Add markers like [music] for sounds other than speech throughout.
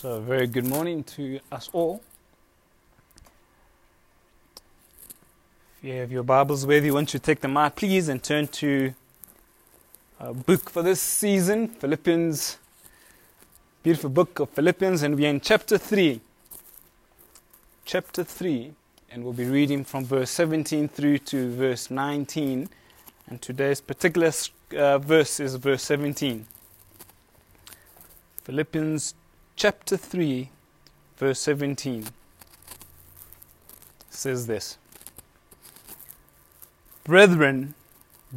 So, very good morning to us all. If you have your Bibles with you, want to take them out, please, and turn to a book for this season, Philippians, beautiful book of Philippians, and we're in chapter 3. Chapter 3, and we'll be reading from verse 17 through to verse 19. And today's particular uh, verse is verse 17. Philippians chapter 3, verse 17 says this Brethren,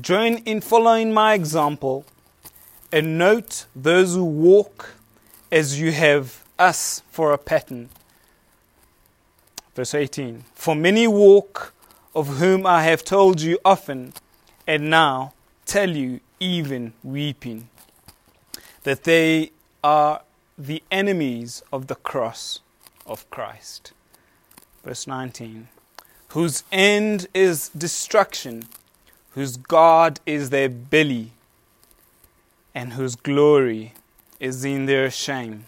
join in following my example and note those who walk as you have us for a pattern. Verse 18 For many walk, of whom I have told you often, and now tell you, even weeping, that they are the enemies of the cross of Christ. Verse 19 Whose end is destruction, whose God is their belly, and whose glory is in their shame,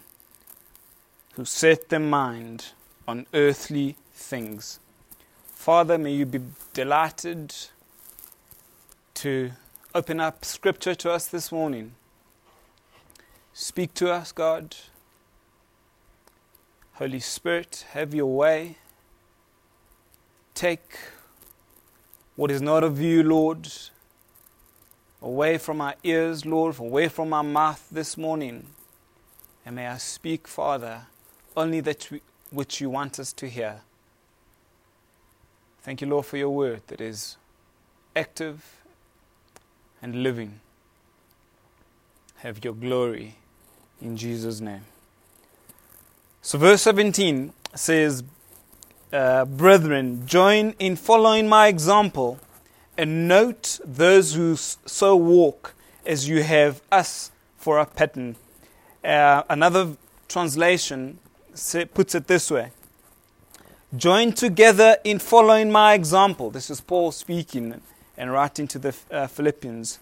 who set their mind on earthly things. Father, may you be delighted to open up Scripture to us this morning. Speak to us, God. Holy Spirit, have your way. Take what is not of you, Lord, away from our ears, Lord, away from our mouth this morning. And may I speak, Father, only that which you want us to hear. Thank you, Lord, for your word that is active and living. Have your glory in Jesus' name. So, verse 17 says, uh, Brethren, join in following my example and note those who so walk as you have us for a pattern. Uh, another translation puts it this way Join together in following my example. This is Paul speaking and writing to the uh, Philippians.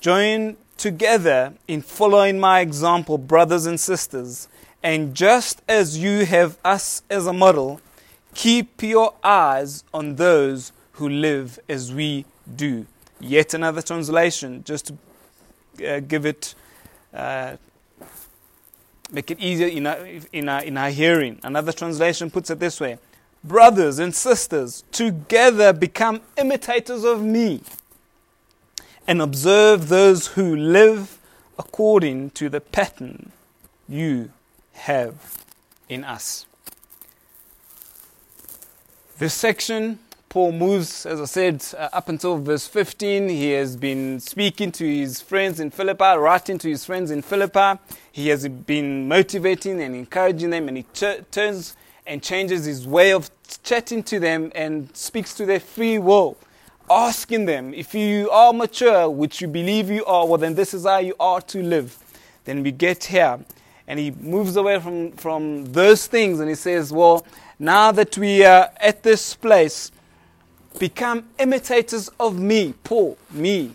Join together in following my example, brothers and sisters. And just as you have us as a model, keep your eyes on those who live as we do. Yet another translation, just to uh, give it, uh, make it easier in our, in, our, in our hearing. Another translation puts it this way Brothers and sisters, together become imitators of me and observe those who live according to the pattern you have in us. This section, Paul moves, as I said, uh, up until verse 15. He has been speaking to his friends in Philippi, writing to his friends in Philippi. He has been motivating and encouraging them, and he ch- turns and changes his way of chatting to them and speaks to their free will asking them, if you are mature, which you believe you are, well, then this is how you are to live. Then we get here, and he moves away from, from those things, and he says, well, now that we are at this place, become imitators of me, Paul, me.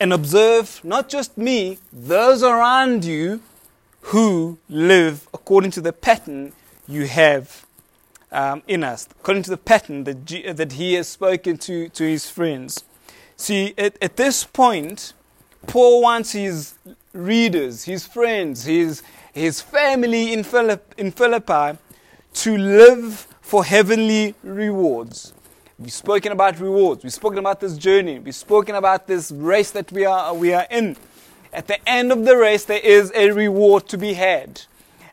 And observe not just me, those around you who live according to the pattern you have um, in us, according to the pattern that, G- that he has spoken to, to his friends. See, at, at this point, Paul wants his readers, his friends, his, his family in, Philipp, in Philippi to live for heavenly rewards. We've spoken about rewards. We've spoken about this journey. We've spoken about this race that we are, we are in. At the end of the race, there is a reward to be had.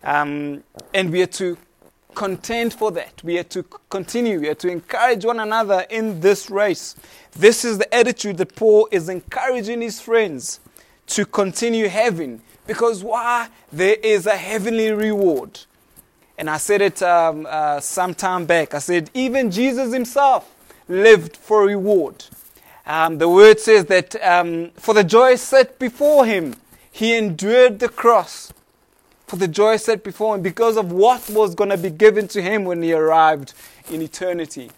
Um, and we are to content for that. We are to continue. We are to encourage one another in this race. This is the attitude that Paul is encouraging his friends to continue having. Because why? There is a heavenly reward. And I said it um, uh, some time back. I said, even Jesus himself lived for reward. Um, the word says that um, for the joy set before him, he endured the cross for the joy set before him because of what was going to be given to him when he arrived in eternity.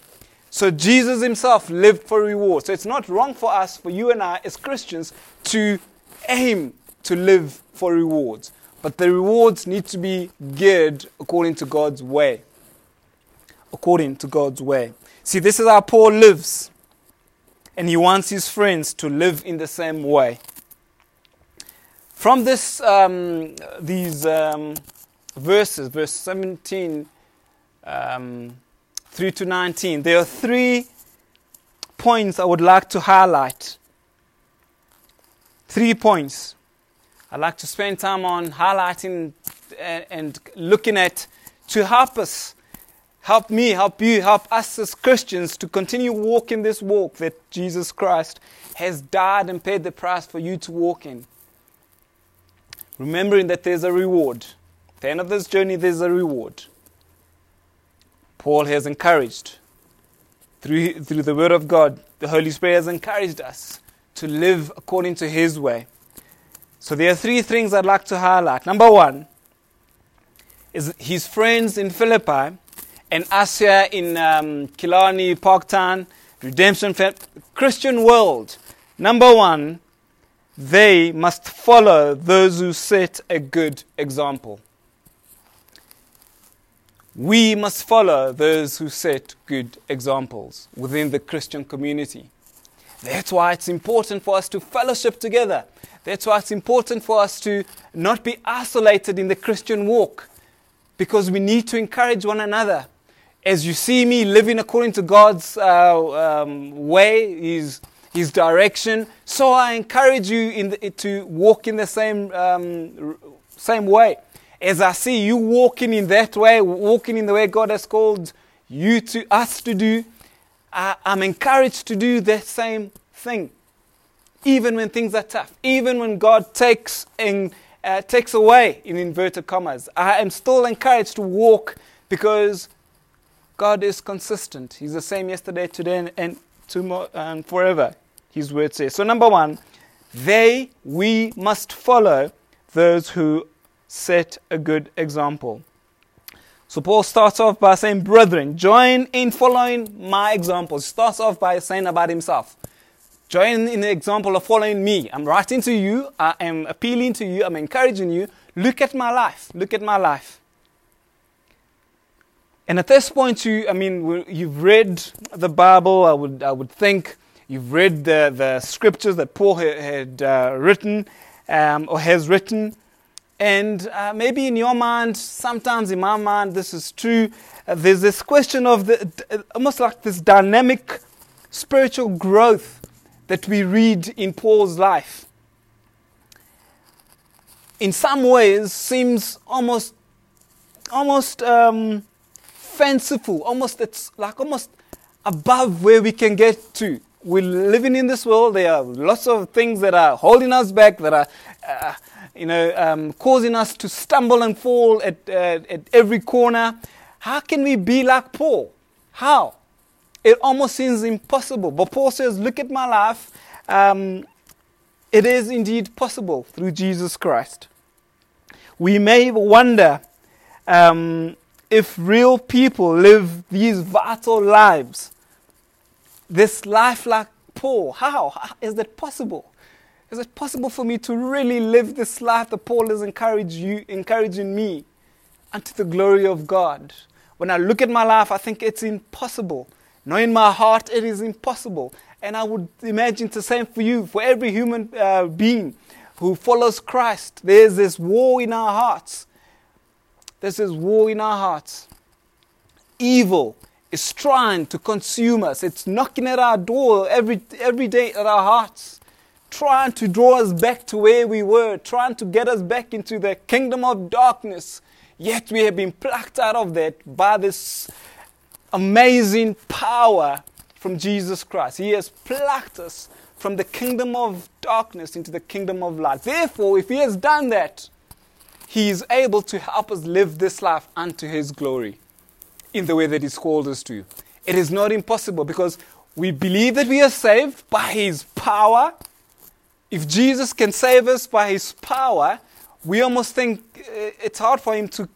So Jesus himself lived for reward. So it's not wrong for us, for you and I as Christians, to aim to live for rewards. but the rewards need to be geared according to God's way. According to God's way. See, this is how Paul lives, and he wants his friends to live in the same way. From this, um, these um, verses, verse 17 um, through to 19, there are three points I would like to highlight. Three points I'd like to spend time on highlighting and, and looking at to help us, help me, help you, help us as Christians to continue walking this walk that Jesus Christ has died and paid the price for you to walk in. Remembering that there's a reward. At the end of this journey, there's a reward. Paul has encouraged through, through the Word of God, the Holy Spirit has encouraged us to live according to His way. So there are three things I'd like to highlight. Number one is his friends in Philippi and us here in um, Killarney, Parktown, Redemption, Christian world. Number one, they must follow those who set a good example. We must follow those who set good examples within the Christian community. That's why it's important for us to fellowship together. That's why it's important for us to not be isolated in the Christian walk because we need to encourage one another. As you see me living according to God's uh, um, way, His, His direction, so I encourage you the, to walk in the same, um, same way as I see you walking in that way, walking in the way God has called you to us to do, I, I'm encouraged to do the same thing. Even when things are tough, even when God takes in, uh, takes away in inverted commas, I am still encouraged to walk because God is consistent. He's the same yesterday, today, and, and tomorrow and forever. His word says. So number one, they we must follow those who set a good example. So Paul starts off by saying, Brethren, join in following my example. He starts off by saying about himself. Join in the example of following me. I'm writing to you, I am appealing to you, I'm encouraging you. Look at my life. Look at my life. And at this point, you, I mean, you've read the Bible, I would, I would think. You've read the, the scriptures that Paul had, uh, written um, or has written. And uh, maybe in your mind, sometimes in my mind, this is true. Uh, there's this question of the, almost like this dynamic spiritual growth that we read in Paul's life. In some ways, seems almost, almost um, fanciful. Almost it's like almost above where we can get to. We're living in this world. There are lots of things that are holding us back. That are uh, you know, um, causing us to stumble and fall at, uh, at every corner. How can we be like Paul? How? It almost seems impossible. But Paul says, Look at my life. Um, it is indeed possible through Jesus Christ. We may wonder um, if real people live these vital lives, this life like Paul. How? Is that possible? Is it possible for me to really live this life that Paul is you, encouraging me unto the glory of God? When I look at my life, I think it's impossible. Now, in my heart, it is impossible. And I would imagine the same for you, for every human uh, being who follows Christ. There's this war in our hearts. There's this war in our hearts. Evil is trying to consume us. It's knocking at our door every, every day at our hearts trying to draw us back to where we were, trying to get us back into the kingdom of darkness. Yet we have been plucked out of that by this amazing power from Jesus Christ. He has plucked us from the kingdom of darkness into the kingdom of light. Therefore, if He has done that, He is able to help us live this life unto His glory in the way that He's called us to. It is not impossible because we believe that we are saved by His power if Jesus can save us by his power, we almost think eh, it's hard for him to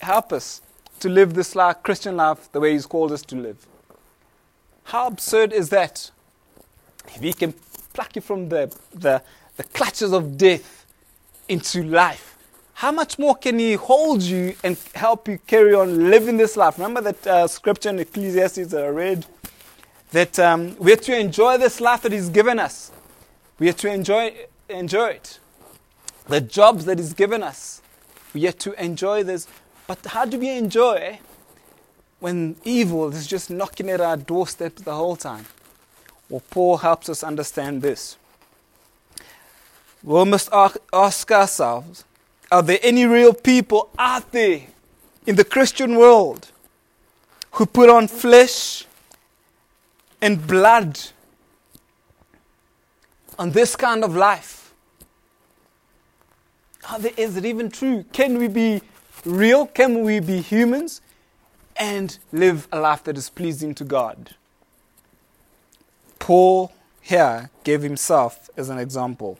help us to live this life, Christian life the way he's called us to live. How absurd is that? If he can pluck you from the, the, the clutches of death into life, how much more can He hold you and help you carry on living this life? Remember that uh, scripture in Ecclesiastes that I read? That um, we are to enjoy this life that He's given us. We are to enjoy, enjoy it. The jobs that He's given us. We are to enjoy this. But how do we enjoy when evil is just knocking at our doorstep the whole time? Well, Paul helps us understand this. We must ask ourselves are there any real people out there in the Christian world who put on flesh and blood on this kind of life? Are There, is it even true? Can we be real? Can we be humans and live a life that is pleasing to God? Paul here gave himself as an example.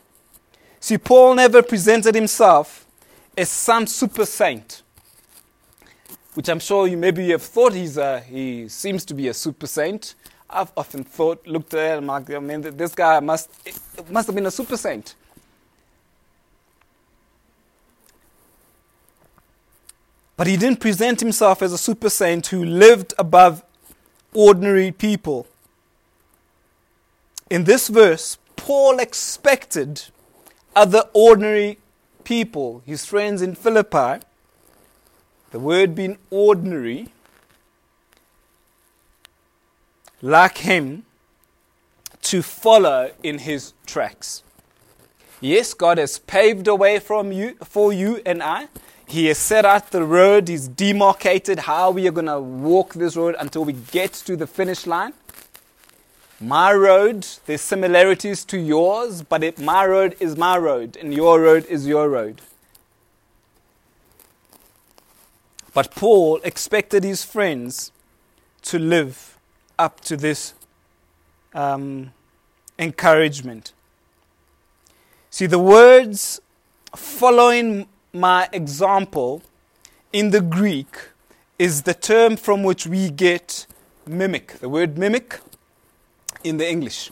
See, Paul never presented himself as some super saint, which I'm sure you maybe have thought he's a, he seems to be a super saint. I've often thought, looked at him, like, oh, I mean, this guy must, must have been a super saint. But he didn't present himself as a super saint who lived above ordinary people. In this verse, Paul expected other ordinary people, his friends in Philippi, the word being ordinary, like him, to follow in his tracks. Yes, God has paved a way from you, for you and I. He has set out the road. He's demarcated how we are going to walk this road until we get to the finish line. My road, there's similarities to yours, but it, my road is my road, and your road is your road. But Paul expected his friends to live up to this um, encouragement. See, the words following my example in the Greek is the term from which we get mimic. The word mimic in the English.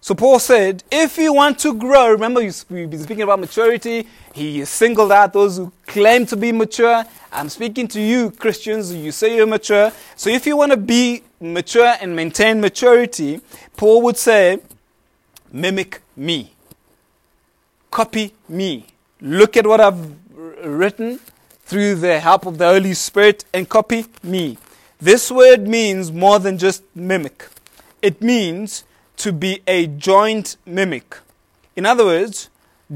So Paul said, if you want to grow, remember we've been speaking about maturity. He singled out those who claim to be mature. I'm speaking to you, Christians. You say you're mature. So if you want to be mature and maintain maturity, Paul would say, mimic me. Copy me. Look at what I've written through the help of the Holy Spirit and copy me. This word means more than just mimic it means to be a joint mimic. In other words,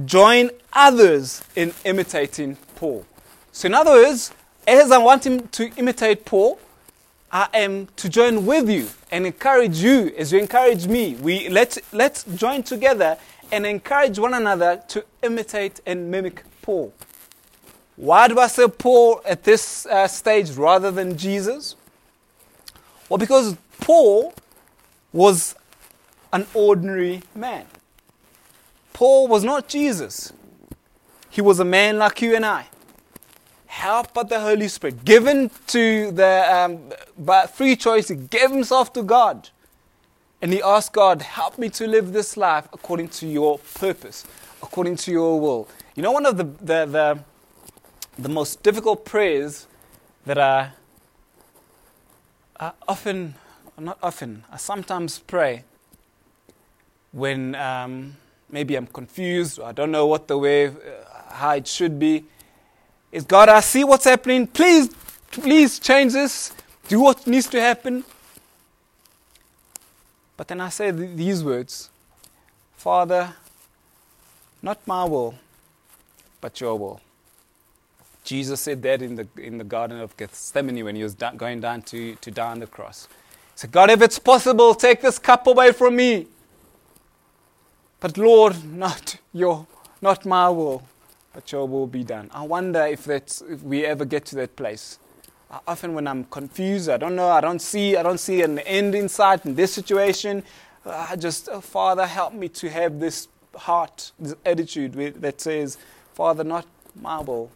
join others in imitating Paul. So, in other words, as I want him to imitate Paul, I am to join with you and encourage you as you encourage me. We let's let's join together and encourage one another to imitate and mimic Paul. Why do I say Paul at this uh, stage rather than Jesus? Well, because Paul was an ordinary man. Paul was not Jesus. He was a man like you and I, helped by the Holy Spirit, given to the um, by free choice. He gave himself to God, and he asked God, "Help me to live this life according to Your purpose, according to Your will." You know, one of the the the, the most difficult prayers that I, I often not often, I sometimes pray when um, maybe I'm confused or I don't know what the way, uh, how it should be. Is God, I see what's happening. Please, please change this. Do what needs to happen. But then I say th- these words Father, not my will, but your will. Jesus said that in the, in the Garden of Gethsemane when he was da- going down to, to die on the cross. Say, God, if it's possible, take this cup away from me. But Lord, not your, not my will, but your will be done. I wonder if that's, if we ever get to that place. Often when I'm confused, I don't know, I don't see, I don't see an end in sight in this situation. I just, oh, Father, help me to have this heart, this attitude that says, Father, not my will,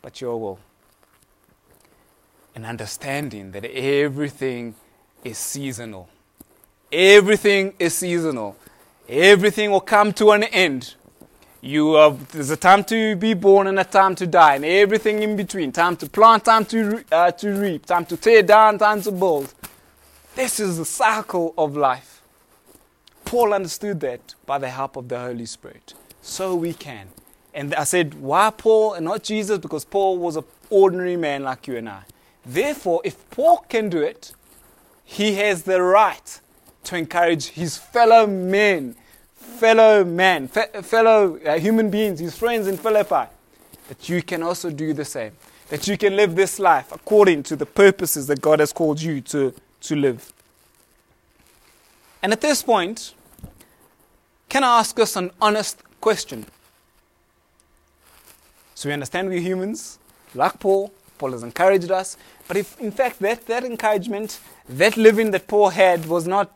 but your will. And understanding that everything is seasonal. Everything is seasonal. Everything will come to an end. You have, there's a time to be born and a time to die, and everything in between. Time to plant, time to, uh, to reap, time to tear down, time to build. This is the cycle of life. Paul understood that by the help of the Holy Spirit. So we can. And I said, why Paul and not Jesus? Because Paul was an ordinary man like you and I. Therefore, if Paul can do it, he has the right to encourage his fellow men, fellow man, fe- fellow uh, human beings, his friends in Philippi, that you can also do the same. That you can live this life according to the purposes that God has called you to, to live. And at this point, can I ask us an honest question? So we understand we're humans, like Paul. Paul has encouraged us. But if, in fact, that, that encouragement, that living that Paul had was not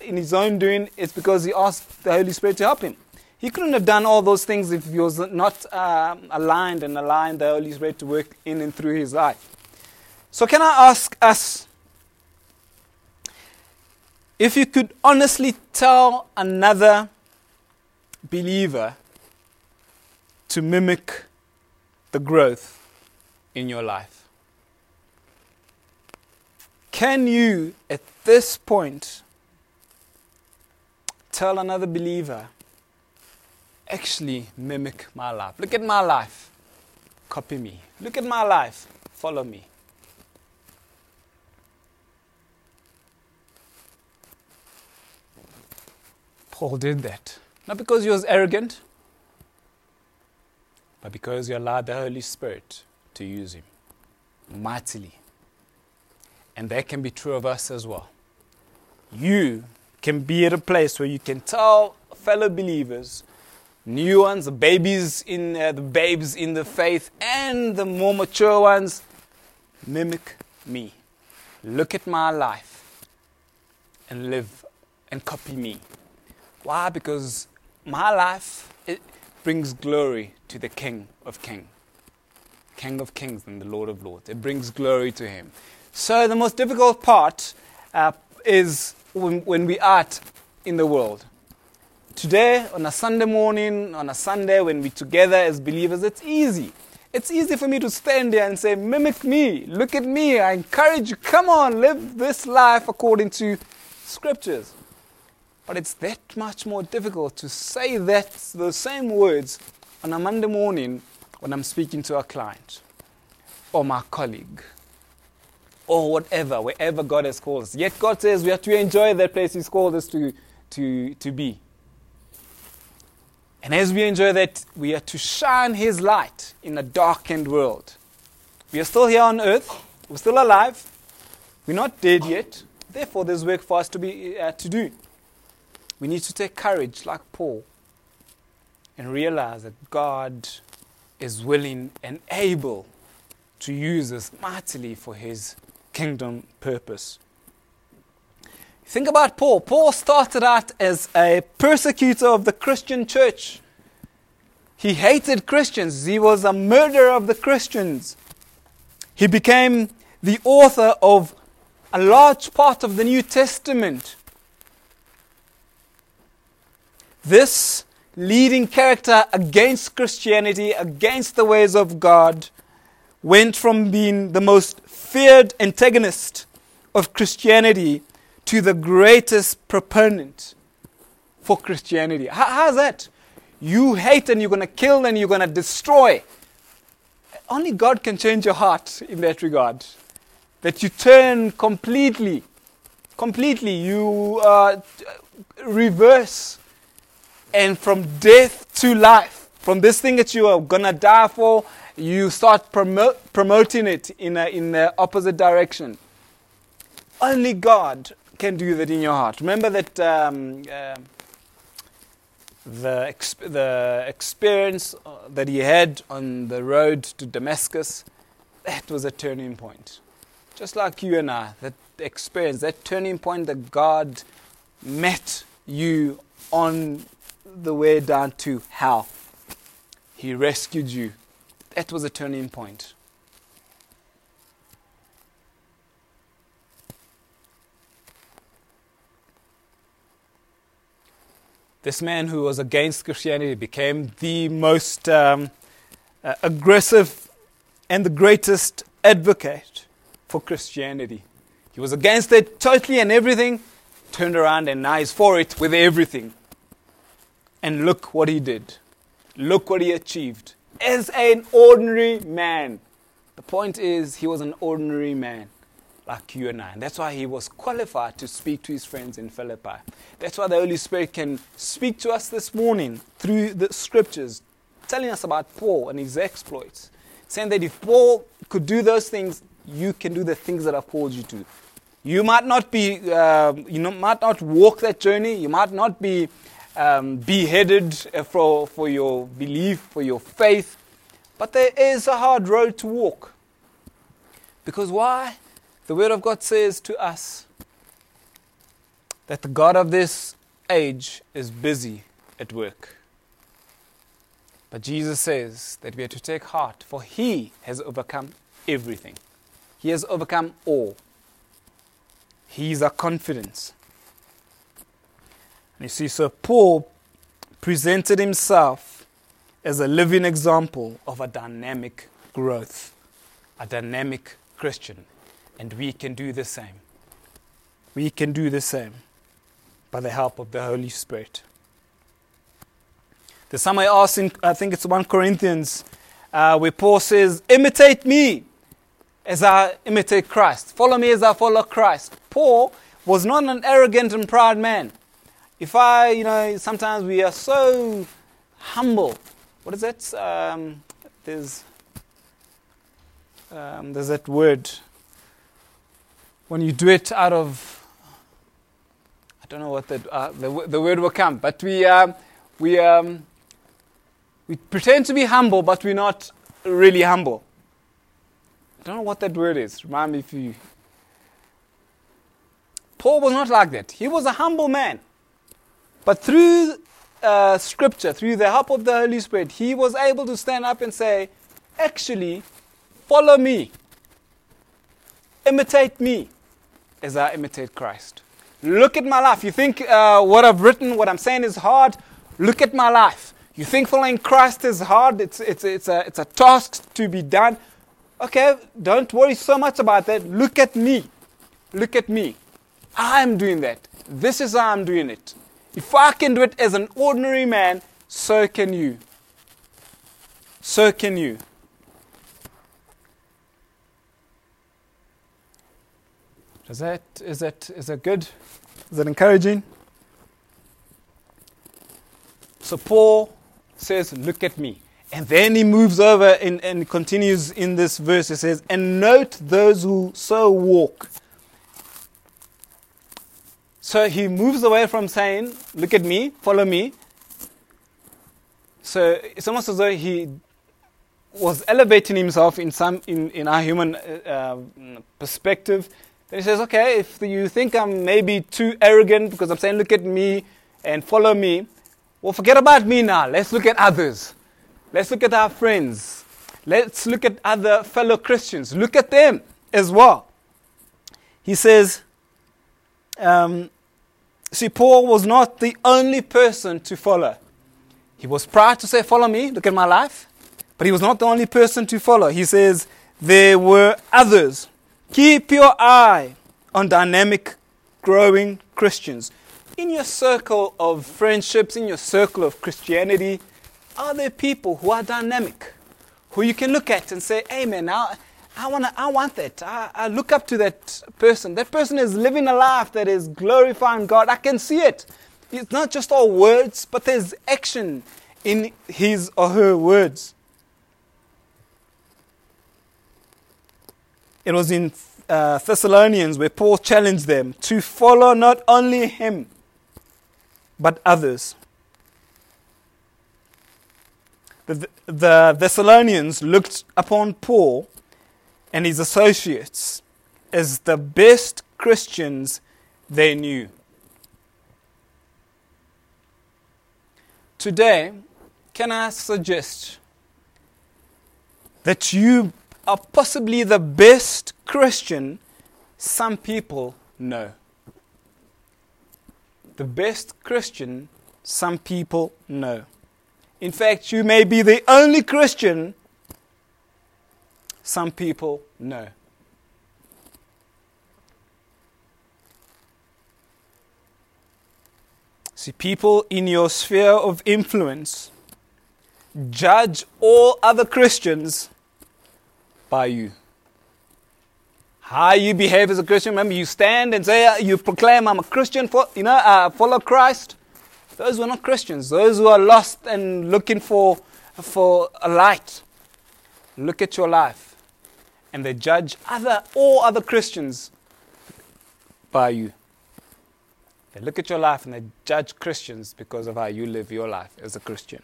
in his own doing, it's because he asked the Holy Spirit to help him. He couldn't have done all those things if he was not um, aligned and aligned the Holy Spirit to work in and through his life. So, can I ask us if you could honestly tell another believer to mimic the growth in your life? Can you, at this point, tell another believer, actually mimic my life? Look at my life, copy me. Look at my life, follow me. Paul did that. Not because he was arrogant, but because he allowed the Holy Spirit to use him mightily. And that can be true of us as well. You can be at a place where you can tell fellow believers, new ones, the babies in uh, the babes in the faith, and the more mature ones, mimic me. Look at my life and live and copy me. Why? Because my life it brings glory to the King of Kings. King of Kings and the Lord of Lords. It brings glory to Him. So the most difficult part uh, is when, when we are in the world. Today, on a Sunday morning, on a Sunday, when we're together as believers, it's easy. It's easy for me to stand there and say, Mimic me, look at me, I encourage you, come on, live this life according to scriptures. But it's that much more difficult to say that those same words on a Monday morning when I'm speaking to a client or my colleague or whatever, wherever God has called us. Yet God says we are to enjoy that place He's called us to, to, to be. And as we enjoy that, we are to shine His light in a darkened world. We are still here on earth, we're still alive, we're not dead yet. Therefore, there's work for us to, be, uh, to do. We need to take courage, like Paul, and realize that God is willing and able to use us mightily for his kingdom purpose. Think about Paul. Paul started out as a persecutor of the Christian church. He hated Christians, he was a murderer of the Christians. He became the author of a large part of the New Testament. This leading character against Christianity, against the ways of God, went from being the most feared antagonist of Christianity to the greatest proponent for Christianity. How, how's that? You hate and you're going to kill and you're going to destroy. Only God can change your heart in that regard. That you turn completely, completely, you uh, reverse and from death to life, from this thing that you are gonna die for, you start promote, promoting it in, a, in the opposite direction. Only God can do that in your heart. Remember that um, uh, the, exp- the experience uh, that he had on the road to Damascus, that was a turning point. Just like you and I, that experience, that turning point that God met you on the way down to hell. He rescued you. That was a turning point. this man who was against Christianity became the most um, uh, aggressive and the greatest advocate for Christianity. He was against it totally and everything, turned around and now he's for it with everything. And look what he did. Look what he achieved. As an ordinary man. The point is, he was an ordinary man like you and I. And that's why he was qualified to speak to his friends in Philippi. That's why the Holy Spirit can speak to us this morning through the scriptures, telling us about Paul and his exploits. Saying that if Paul could do those things, you can do the things that I've called you to. You might not be, uh, you know, might not walk that journey. You might not be um, beheaded for, for your belief, for your faith. But there is a hard road to walk. Because why? The Word of God says to us that the God of this age is busy at work. But Jesus says that we are to take heart, for He has overcome everything. He has overcome all. He is our confidence. You see, so Paul presented himself as a living example of a dynamic growth, a dynamic Christian. And we can do the same. We can do the same by the help of the Holy Spirit. There's somewhere else in, I think it's 1 Corinthians, uh, where Paul says, Imitate me as I imitate Christ. Follow me as I follow Christ. Paul was not an arrogant and proud man. If I, you know, sometimes we are so humble. What is that? Um, there's, um, there's that word when you do it out of, I don't know what the, uh, the, the word will come, but we, um, we, um, we pretend to be humble, but we're not really humble. I don't know what that word is. Remind me if you. Paul was not like that. He was a humble man. But through uh, Scripture, through the help of the Holy Spirit, he was able to stand up and say, Actually, follow me, imitate me as I imitate Christ. Look at my life. You think uh, what I've written, what I'm saying is hard? Look at my life. You think following Christ is hard? It's, it's, it's, a, it's a task to be done. Okay, don't worry so much about that. Look at me. Look at me. I'm doing that. This is how I'm doing it. If I can do it as an ordinary man, so can you. So can you. Is that, is that, is that good? Is that encouraging? So Paul says, Look at me. And then he moves over and, and continues in this verse. He says, And note those who so walk. So he moves away from saying, Look at me, follow me. So it's almost as though he was elevating himself in some in, in our human uh, uh perspective then he says, okay, if you think I'm maybe too arrogant because I'm saying, look at me and follow me, well, forget about me now. Let's look at others. Let's look at our friends. Let's look at other fellow Christians. Look at them as well. He says, um, see, Paul was not the only person to follow. He was proud to say, Follow me, look at my life. But he was not the only person to follow. He says, There were others Keep your eye on dynamic, growing Christians. In your circle of friendships, in your circle of Christianity, are there people who are dynamic, who you can look at and say, hey man, I, I, wanna, I want that. I, I look up to that person. That person is living a life that is glorifying God. I can see it. It's not just all words, but there's action in his or her words. It was in uh, Thessalonians where Paul challenged them to follow not only him, but others. The, the Thessalonians looked upon Paul and his associates as the best Christians they knew. Today, can I suggest that you are possibly the best Christian some people know. The best Christian some people know. In fact, you may be the only Christian some people know. See, people in your sphere of influence judge all other Christians by you. How you behave as a Christian. Remember, you stand and say, uh, you proclaim, I'm a Christian, you know, uh, follow Christ. Those who are not Christians, those who are lost and looking for, for a light, look at your life and they judge other, all other Christians by you. They look at your life and they judge Christians because of how you live your life as a Christian.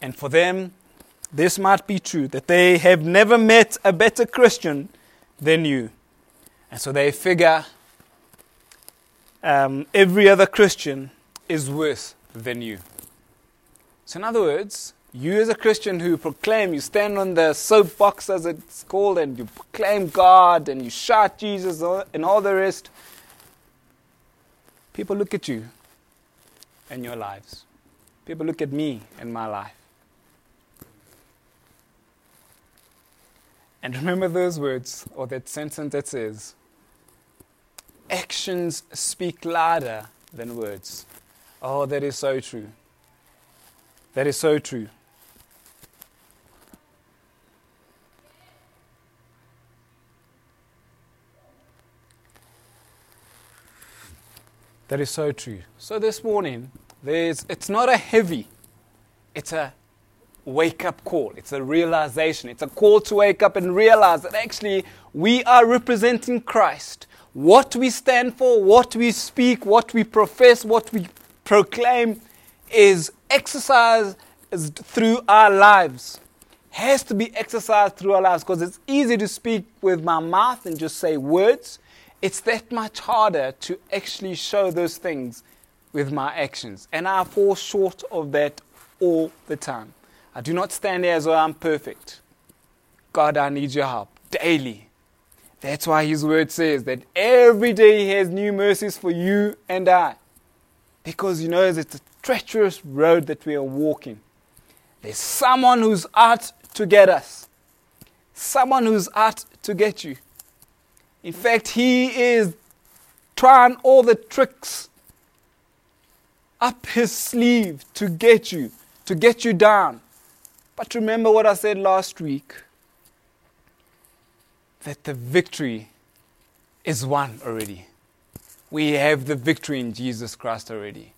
And for them, this might be true that they have never met a better Christian than you. And so they figure um, every other Christian is worse than you. So, in other words, you as a Christian who proclaim, you stand on the soapbox as it's called, and you proclaim God and you shout Jesus and all the rest, people look at you and your lives. People look at me and my life. And remember those words or that sentence that says, Actions speak louder than words. Oh, that is so true. That is so true. That is so true. So this morning, there's, it's not a heavy, it's a wake up call. It's a realization. It's a call to wake up and realize that actually we are representing Christ. What we stand for, what we speak, what we profess, what we proclaim is exercised through our lives. Has to be exercised through our lives because it's easy to speak with my mouth and just say words it's that much harder to actually show those things with my actions. And I fall short of that all the time. I do not stand there as though I'm perfect. God, I need your help daily. That's why His word says that every day He has new mercies for you and I. Because you know, it's a treacherous road that we are walking. There's someone who's out to get us, someone who's out to get you. In fact, he is trying all the tricks up his sleeve to get you, to get you down. But remember what I said last week that the victory is won already. We have the victory in Jesus Christ already.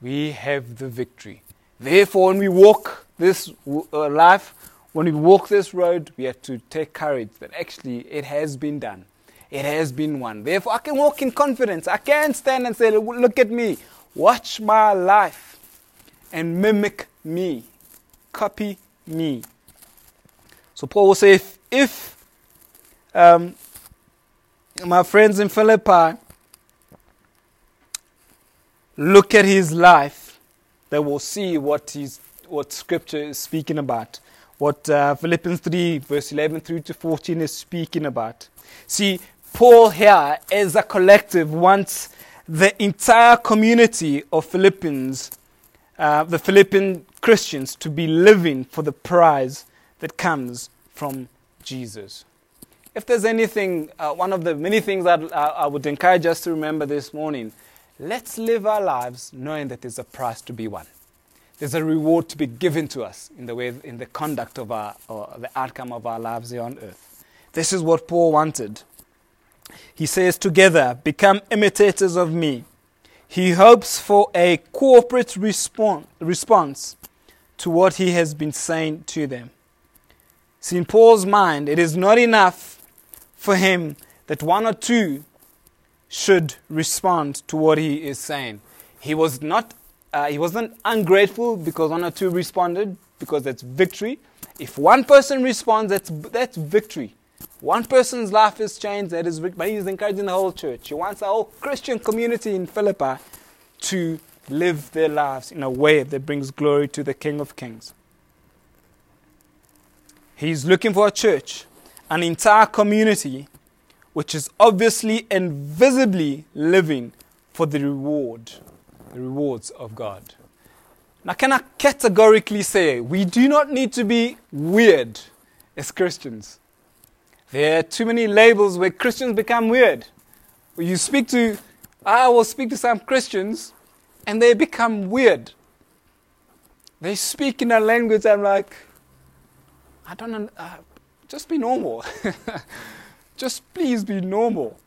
We have the victory. Therefore, when we walk this uh, life, when we walk this road, we have to take courage that actually it has been done. It has been won. Therefore, I can walk in confidence. I can stand and say, Look at me. Watch my life and mimic me. Copy me. So, Paul will say, If, if um, my friends in Philippi look at his life, they will see what, he's, what Scripture is speaking about what uh, Philippians 3, verse 11 through to 14 is speaking about. See, Paul here, as a collective, wants the entire community of Philippians, uh, the Philippian Christians, to be living for the prize that comes from Jesus. If there's anything, uh, one of the many things that I would encourage us to remember this morning, let's live our lives knowing that there's a prize to be won there's a reward to be given to us in the way, in the conduct of our, or the outcome of our lives here on earth. This is what Paul wanted. He says, Together, become imitators of me. He hopes for a corporate response, response to what he has been saying to them. See, in Paul's mind, it is not enough for him that one or two should respond to what he is saying. He was not uh, he wasn't ungrateful because one or two responded, because that's victory. If one person responds, that's, that's victory. One person's life is changed, that is victory. But he's encouraging the whole church. He wants the whole Christian community in Philippi to live their lives in a way that brings glory to the King of Kings. He's looking for a church, an entire community which is obviously and visibly living for the reward, the rewards of God. Now, can I categorically say we do not need to be weird as Christians? There are too many labels where Christians become weird. You speak to, I will speak to some Christians and they become weird. They speak in a language I'm like, I don't know, uh, just be normal. [laughs] just please be normal.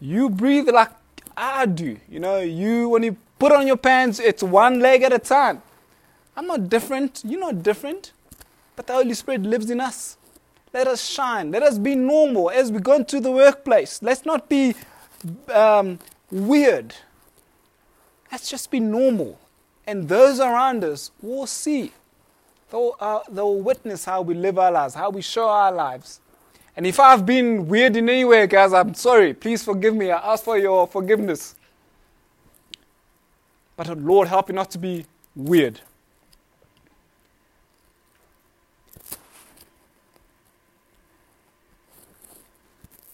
You breathe like I do. You know, you, when you put on your pants, it's one leg at a time. I'm not different. You're not different. But the Holy Spirit lives in us. Let us shine. Let us be normal as we go into the workplace. Let's not be um, weird. Let's just be normal. And those around us will see. They'll, uh, they'll witness how we live our lives, how we show our lives. And if I've been weird in any way, guys, I'm sorry. Please forgive me. I ask for your forgiveness. But uh, Lord, help me not to be weird.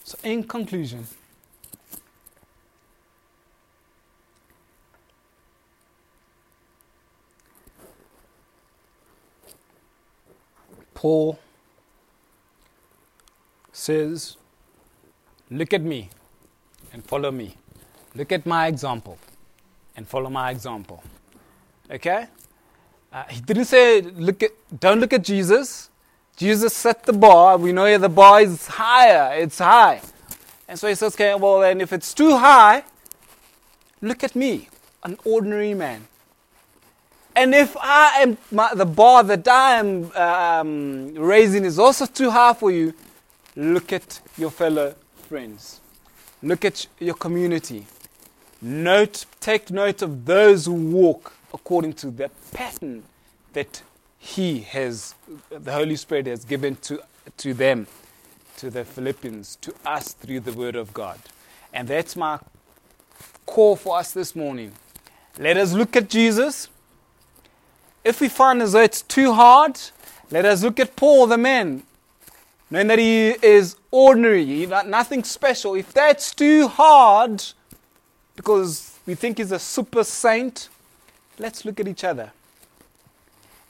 So, in conclusion, Paul says, Look at me and follow me. Look at my example and follow my example. Okay? Uh, he didn't say, look at, don't look at Jesus. Jesus set the bar. We know the bar is higher, it's high. And so he says, okay, well, then if it's too high, look at me, an ordinary man. And if I am my, the bar that I am um, raising is also too high for you, look at your fellow friends. Look at your community. Note, take note of those who walk according to the pattern that he has, the Holy Spirit has given to, to them, to the Philippians, to us through the Word of God. And that's my call for us this morning. Let us look at Jesus. If we find as though it's too hard, let us look at Paul, the man, knowing that he is ordinary, nothing special. If that's too hard, because we think he's a super saint, let's look at each other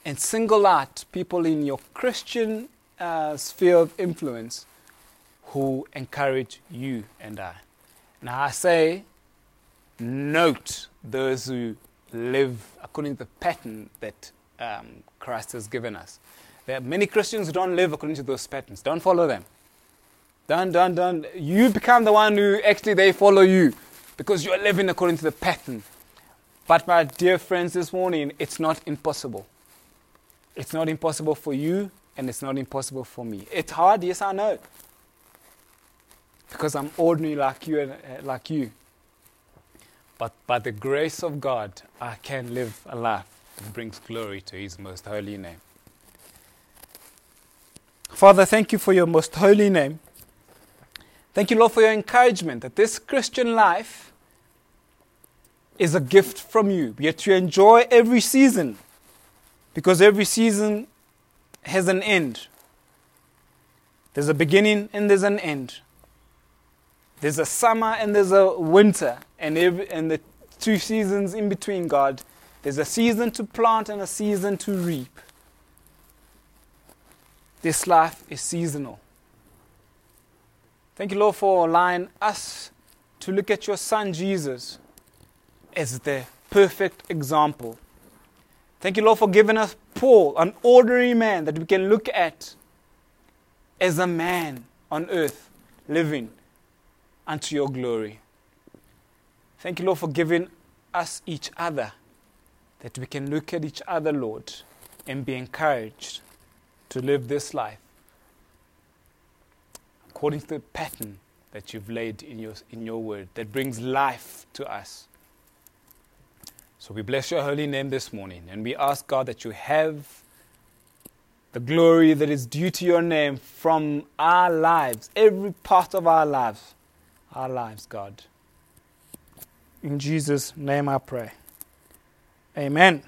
and single out people in your Christian uh, sphere of influence who encourage you and I. Now, I say, note those who live according to the pattern that um, Christ has given us. There are many Christians who don't live according to those patterns. Don't follow them. Don't, don't, don't. You become the one who actually they follow you because you are living according to the pattern. But, my dear friends, this morning, it's not impossible. It's not impossible for you, and it's not impossible for me. It's hard, yes, I know. Because I'm ordinary like you and uh, like you. But by the grace of God, I can live a life that brings glory to His most holy name. Father, thank you for your most holy name. Thank you, Lord, for your encouragement that this Christian life is a gift from you. Are to enjoy every season because every season has an end. There's a beginning and there's an end. There's a summer and there's a winter, and, every, and the two seasons in between, God. There's a season to plant and a season to reap. This life is seasonal. Thank you, Lord, for allowing us to look at your Son Jesus as the perfect example. Thank you, Lord, for giving us Paul, an ordinary man that we can look at as a man on earth living unto your glory. Thank you, Lord, for giving us each other that we can look at each other, Lord, and be encouraged to live this life according to the pattern that you've laid in your, in your word that brings life to us. So we bless your holy name this morning and we ask God that you have the glory that is due to your name from our lives, every part of our lives, our lives, God. In Jesus' name I pray. Amen.